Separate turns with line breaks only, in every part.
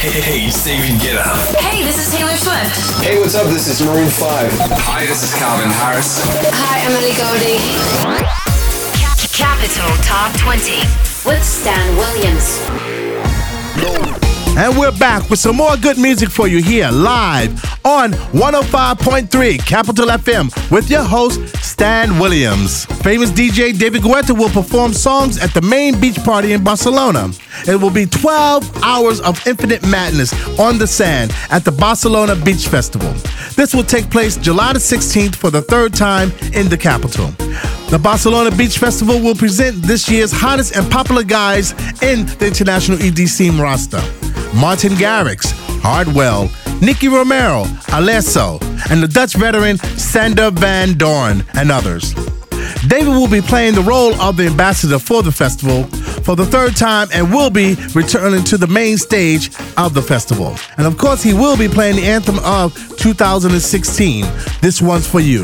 Hey, hey, it's David Guetta.
Hey, this is Taylor Swift.
Hey, what's up? This is Maroon 5.
Hi, this is Calvin Harris.
Hi, I'm Ellie Goulding. Capital Top 20 with Stan Williams.
And we're back with some more good music for you here live on 105.3 Capital FM with your host, Stan Williams. Famous DJ David Guetta will perform songs at the main beach party in Barcelona. It will be 12 hours of infinite madness on the sand at the Barcelona Beach Festival. This will take place July the 16th for the third time in the capital. The Barcelona Beach Festival will present this year's hottest and popular guys in the international EDC roster. Martin Garrix, Hardwell, Nicky Romero, Alesso, and the Dutch veteran Sander Van Doorn, and others. David will be playing the role of the ambassador for the festival for the third time and will be returning to the main stage of the festival. And of course, he will be playing the anthem of 2016. This one's for you.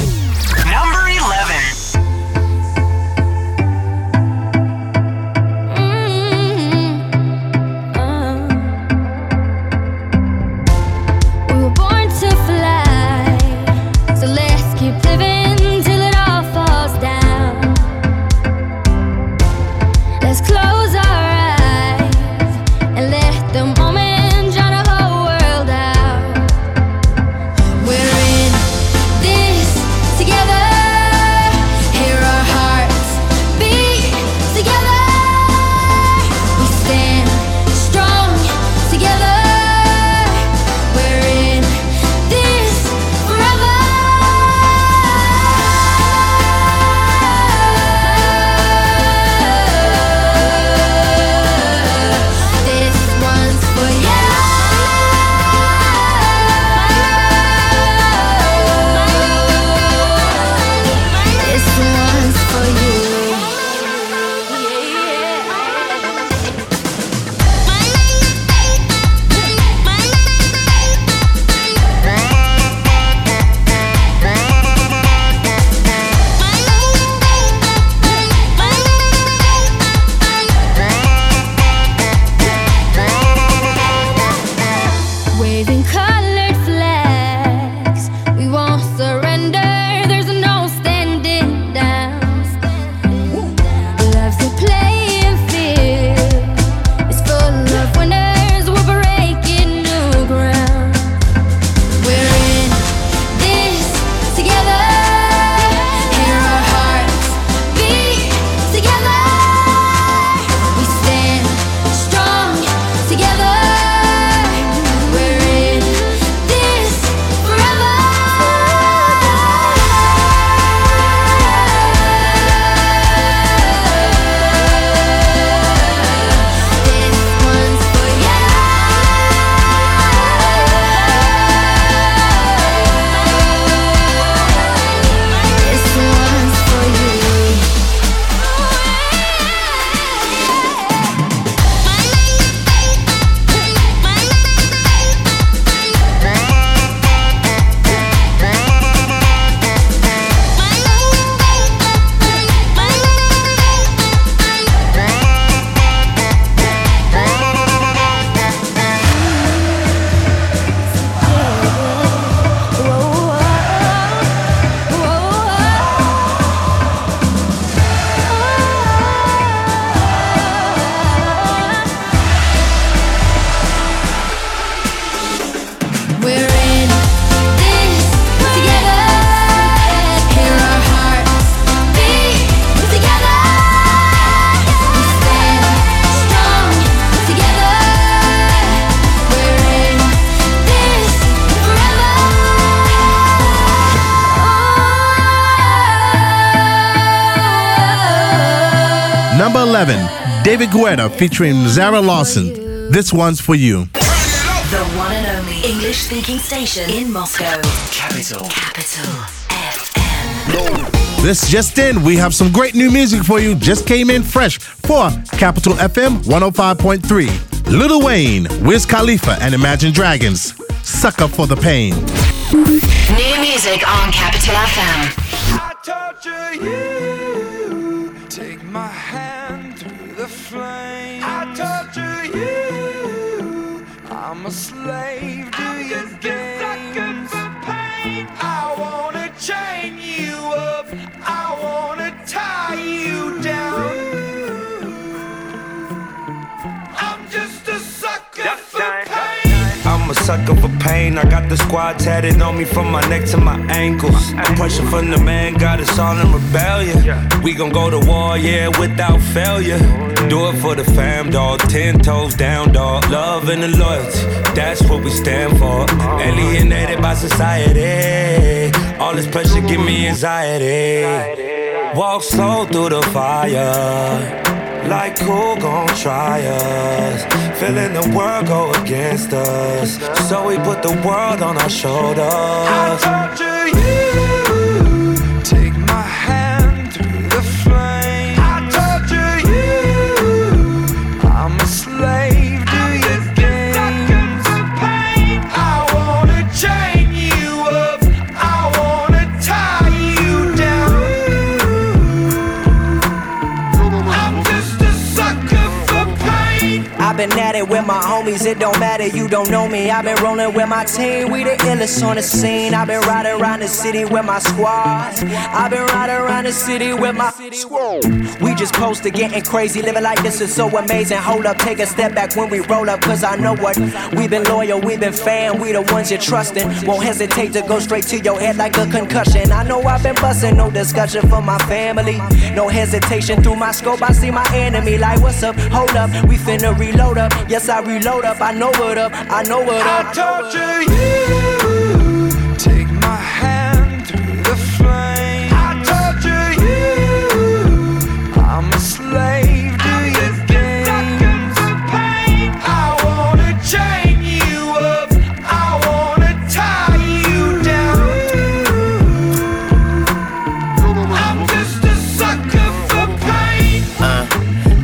11,
David Guetta featuring Zara Larsson. This one's for you.
The one and only English speaking station in Moscow.
Capital.
Capital FM.
This just in, we have some great new music for you. Just came in fresh for Capital FM 105.3. Lil Wayne, Wiz Khalifa, and Imagine Dragons. Sucker for the pain.
New music on Capital FM. Sucker for pain.
I got the squad tatted on me from my neck to my ankles. The pressure from the man got us all in rebellion. We gon' go to war, yeah, without failure. Do it for the fam, dog. Ten toes down, dog. Love and the loyalty, that's what we stand for. Alienated by society. All this pressure give me anxiety. Walk slow through the fire. Like who gon' try us? Feeling the world go against us. So we put the world on our shoulders.
I torture you.
crazy it don't matter, you don't know me. I've been rolling with my team, we the illest on the scene. I've been riding around the city with my squad. I've been riding around the city with my squad. We just posted getting crazy, living like this is so amazing. Hold up, take a step back when we roll up, cause I know what. We've been loyal, we've been fan, we the ones you're trusting. Won't hesitate to go straight to your head like a concussion. I know I've been busting, no discussion for my family. No hesitation through my scope, I see my enemy. Like, what's up? Hold up, we finna reload up. Yes, I reload up, I know what up, I know what
I
up.
torture you.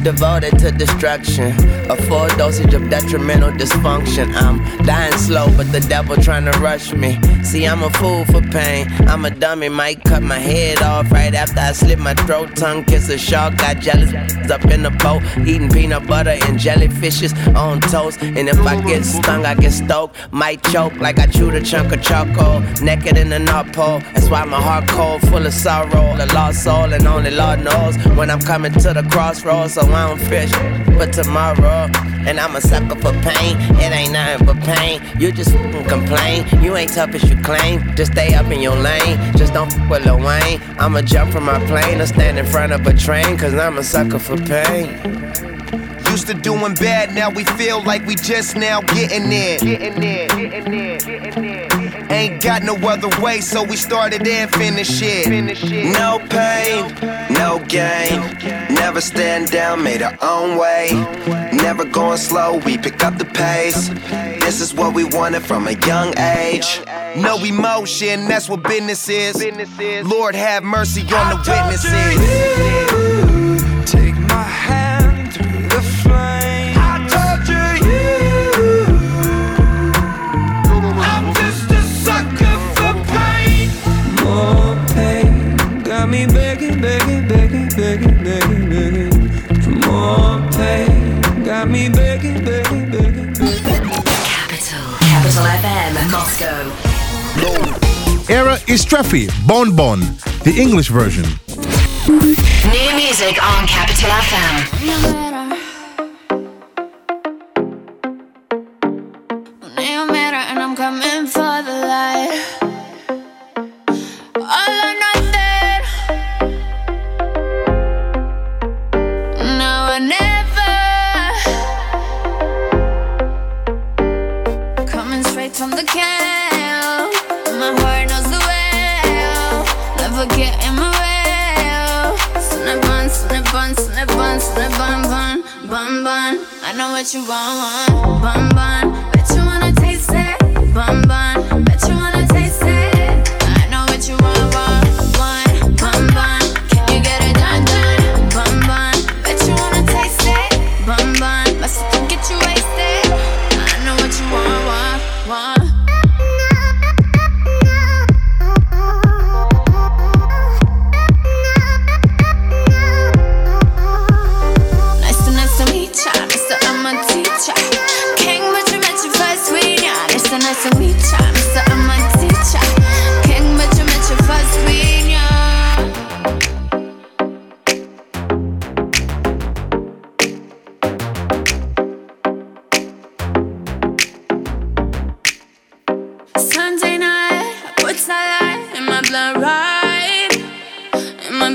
Devoted to destruction. A full dosage of detrimental dysfunction. I'm dying slow, but the devil trying to rush me. See, I'm a fool for pain. I'm a dummy, might cut my head off right after I slit my throat. Tongue kiss a shark, got jealous up in the boat, eating peanut butter and jellyfishes on toast. And if I get stung, I get stoked. Might choke like I chewed a chunk of charcoal. Naked in the North Pole. That's why my heart cold, full of sorrow. A lost soul, and only Lord knows when I'm coming to the crossroads. So I don't fish, but tomorrow. And I'm a sucker for pain. It ain't nothing but pain. You just complain. You ain't tough as you claim. Just stay up in your lane. Just don't fuck with Lil Wayne. I'ma jump from my plane or stand in front of a train. Cause I'm a sucker for pain.
Used to doing bad, now we feel like we just now getting in. Getting in, getting in, getting in. Ain't got no other way, so we started and finished it.
No pain, no gain. Never stand down, made our own way. Never going slow, we pick up the pace. This is what we wanted from a young age.
No emotion, that's what business is. Lord have mercy on the witnesses.
Got me begging, begging, begging, begging.
Capital. Capital FM, Moscow.
Era Istrefi, Bon Bon, the English version.
New music on Capital FM.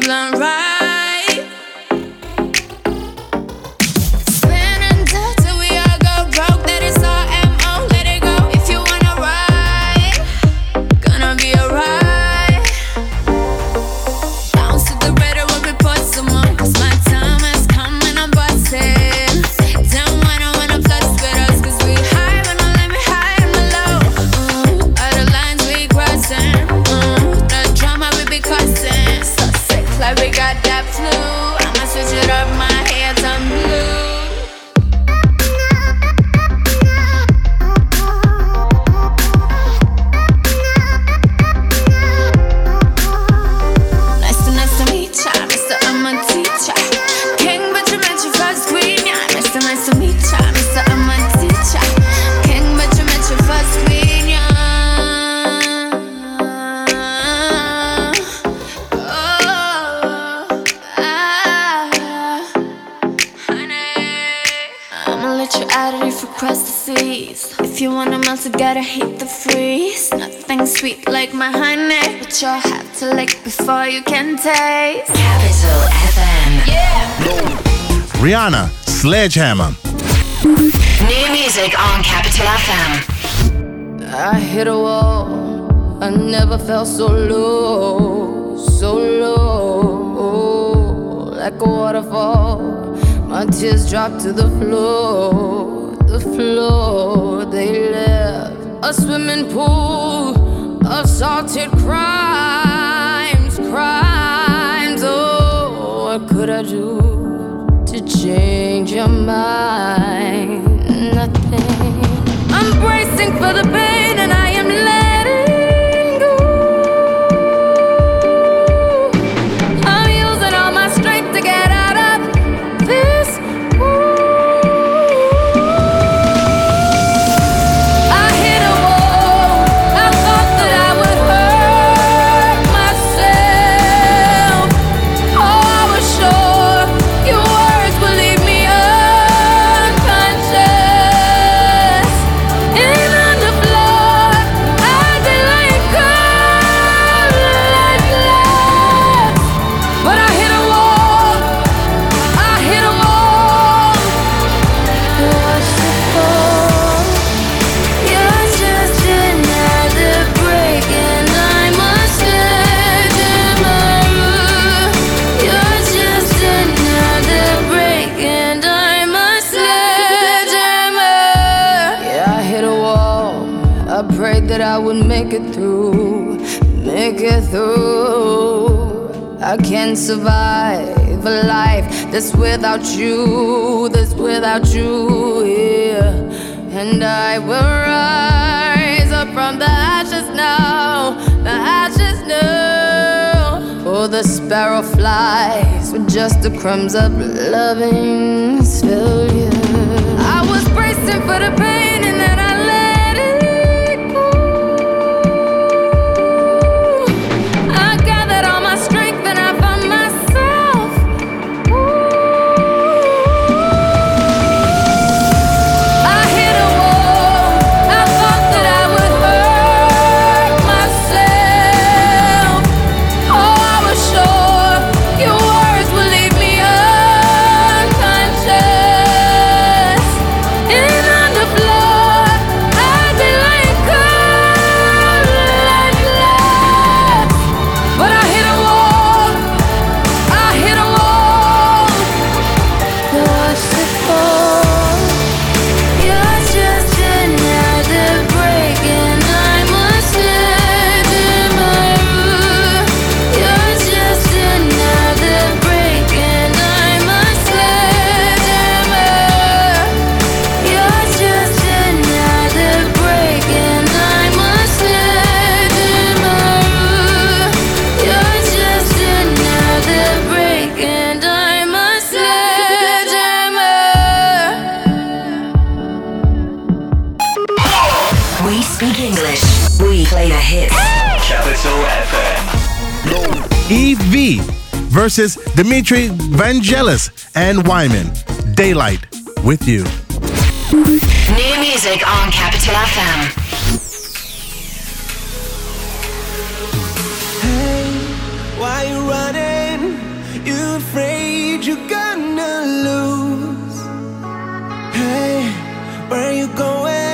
Feeling right. Across the seas. If you want a melt, you gotta heat the freeze. Nothing sweet like my honey, but you'll have to lick before you can taste.
Capital FM.
Yeah.
Rihanna, Sledgehammer.
New music on Capital FM.
I hit a wall. I never felt so low, so low, like a waterfall. My tears drop to the floor, the floor. They left a swimming pool of salted crimes, crimes. Oh, what could I do to change your mind? Nothing. I'm bracing for the pain I would make it through, make it through. I can't survive a life that's without you, that's without you, yeah. And I will rise up from the ashes now, the ashes now. Oh, the sparrow flies with just the crumbs of loving still, yeah. I was bracing for the pain
We speak English. We play the hits.
Capital FM.
Yves V versus Dimitri Vangelis and Wyman. Daylight with you.
New music on Capital FM.
Why you running?
You afraid you're gonna lose? Hey, where you going?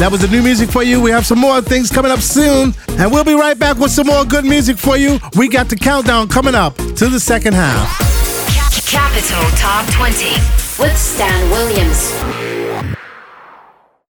That was the new music for you. We have some more things coming up soon, and we'll be right back with some more good music for you. We got the countdown coming up to the second half.
Capital Top 20 with Stan Williams.